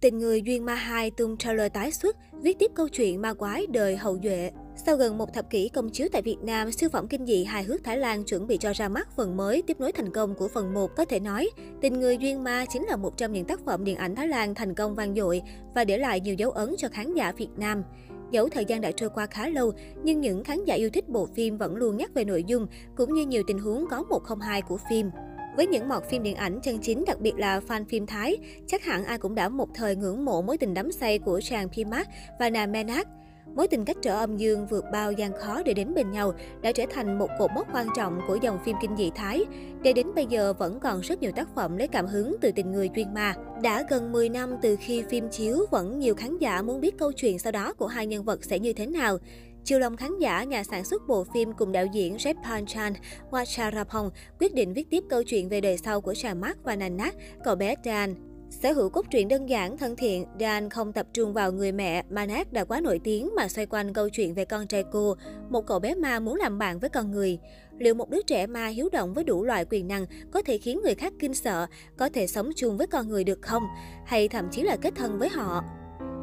Tình người duyên ma 2 tung trailer tái xuất, viết tiếp câu chuyện ma quái đời hậu duệ. Sau gần một thập kỷ công chiếu tại Việt Nam, siêu phẩm kinh dị hài hước Thái Lan chuẩn bị cho ra mắt phần mới tiếp nối thành công của phần 1. Có thể nói, Tình người duyên ma chính là một trong những tác phẩm điện ảnh Thái Lan thành công vang dội và để lại nhiều dấu ấn cho khán giả Việt Nam. Dẫu thời gian đã trôi qua khá lâu, nhưng những khán giả yêu thích bộ phim vẫn luôn nhắc về nội dung cũng như nhiều tình huống có 102 của phim. Với những mọt phim điện ảnh chân chính, đặc biệt là fan phim Thái, chắc hẳn ai cũng đã một thời ngưỡng mộ mối tình đắm say của chàng Pimak và nàng Menak. Mối tình cách trở âm dương vượt bao gian khó để đến bên nhau đã trở thành một cột mốc quan trọng của dòng phim kinh dị Thái. Để đến bây giờ vẫn còn rất nhiều tác phẩm lấy cảm hứng từ tình người chuyên ma. Đã gần 10 năm từ khi phim chiếu, vẫn nhiều khán giả muốn biết câu chuyện sau đó của hai nhân vật sẽ như thế nào. Chiều lòng khán giả, nhà sản xuất bộ phim cùng đạo diễn Jetpan Chan Wacharapong quyết định viết tiếp câu chuyện về đời sau của Trà Mark và Nanak, cậu bé Dan. Sở hữu cốt truyện đơn giản, thân thiện, Dan không tập trung vào người mẹ, Manak đã quá nổi tiếng mà xoay quanh câu chuyện về con trai cô, một cậu bé ma muốn làm bạn với con người. Liệu một đứa trẻ ma hiếu động với đủ loại quyền năng có thể khiến người khác kinh sợ, có thể sống chung với con người được không? Hay thậm chí là kết thân với họ?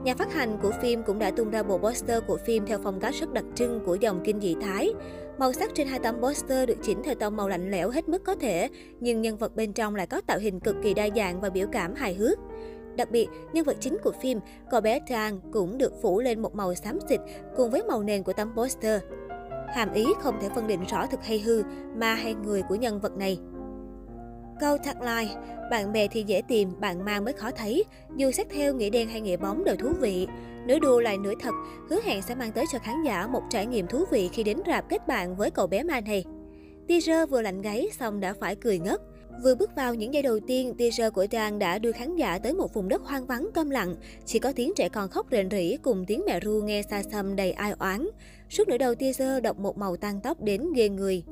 Nhà phát hành của phim cũng đã tung ra bộ poster của phim theo phong cách rất đặc trưng của dòng kinh dị Thái. Màu sắc trên hai tấm poster được chỉnh theo tông màu lạnh lẽo hết mức có thể, nhưng nhân vật bên trong lại có tạo hình cực kỳ đa dạng và biểu cảm hài hước. Đặc biệt, nhân vật chính của phim, cậu bé Trang cũng được phủ lên một màu xám xịt cùng với màu nền của tấm poster. Hàm ý không thể phân định rõ thực hay hư, ma hay người của nhân vật này. Câu tagline, bạn bè thì dễ tìm, bạn mang mới khó thấy. Dù xét theo nghĩa đen hay nghĩa bóng đều thú vị. Nửa đùa lại nửa thật, hứa hẹn sẽ mang tới cho khán giả một trải nghiệm thú vị khi đến rạp kết bạn với cậu bé ma này. Teaser vừa lạnh gáy xong đã phải cười ngất. Vừa bước vào những giây đầu tiên, teaser của Trang đã đưa khán giả tới một vùng đất hoang vắng câm lặng. Chỉ có tiếng trẻ con khóc rền rỉ cùng tiếng mẹ ru nghe xa xăm đầy ai oán. Suốt nửa đầu teaser đọc một màu tan tóc đến ghê người.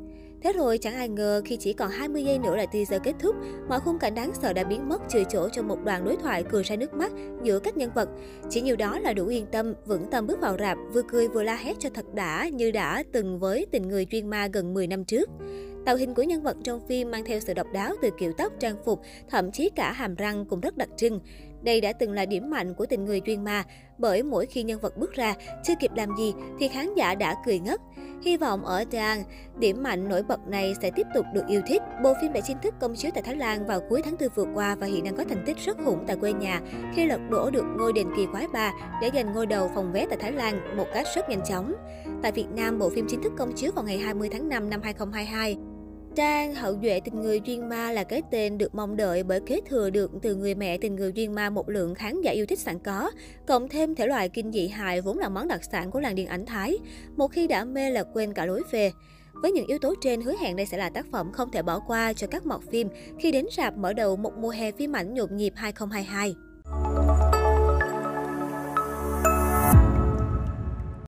Thế rồi chẳng ai ngờ khi chỉ còn 20 giây nữa là teaser kết thúc, mọi khung cảnh đáng sợ đã biến mất trừ chỗ cho một đoạn đối thoại cười ra nước mắt giữa các nhân vật. Chỉ nhiều đó là đủ yên tâm, vững tâm bước vào rạp, vừa cười vừa la hét cho thật đã như đã từng với tình người chuyên ma gần 10 năm trước. Tạo hình của nhân vật trong phim mang theo sự độc đáo từ kiểu tóc, trang phục, thậm chí cả hàm răng cũng rất đặc trưng. Đây đã từng là điểm mạnh của tình người duyên ma, bởi mỗi khi nhân vật bước ra, chưa kịp làm gì thì khán giả đã cười ngất. Hy vọng ở Dang, điểm mạnh nổi bật này sẽ tiếp tục được yêu thích. Bộ phim đã chính thức công chiếu tại Thái Lan vào cuối tháng 4 vừa qua và hiện đang có thành tích rất hủng tại quê nhà khi lật đổ được ngôi đền kỳ quái ba để giành ngôi đầu phòng vé tại Thái Lan một cách rất nhanh chóng. Tại Việt Nam, bộ phim chính thức công chiếu vào ngày 20 tháng 5 năm 2022. Trang hậu duệ tình người duyên ma là cái tên được mong đợi bởi kế thừa được từ người mẹ tình người duyên ma một lượng khán giả yêu thích sẵn có, cộng thêm thể loại kinh dị hài vốn là món đặc sản của làng điện ảnh Thái. Một khi đã mê là quên cả lối về. Với những yếu tố trên, hứa hẹn đây sẽ là tác phẩm không thể bỏ qua cho các mọt phim khi đến rạp mở đầu một mùa hè phim ảnh nhộn nhịp 2022.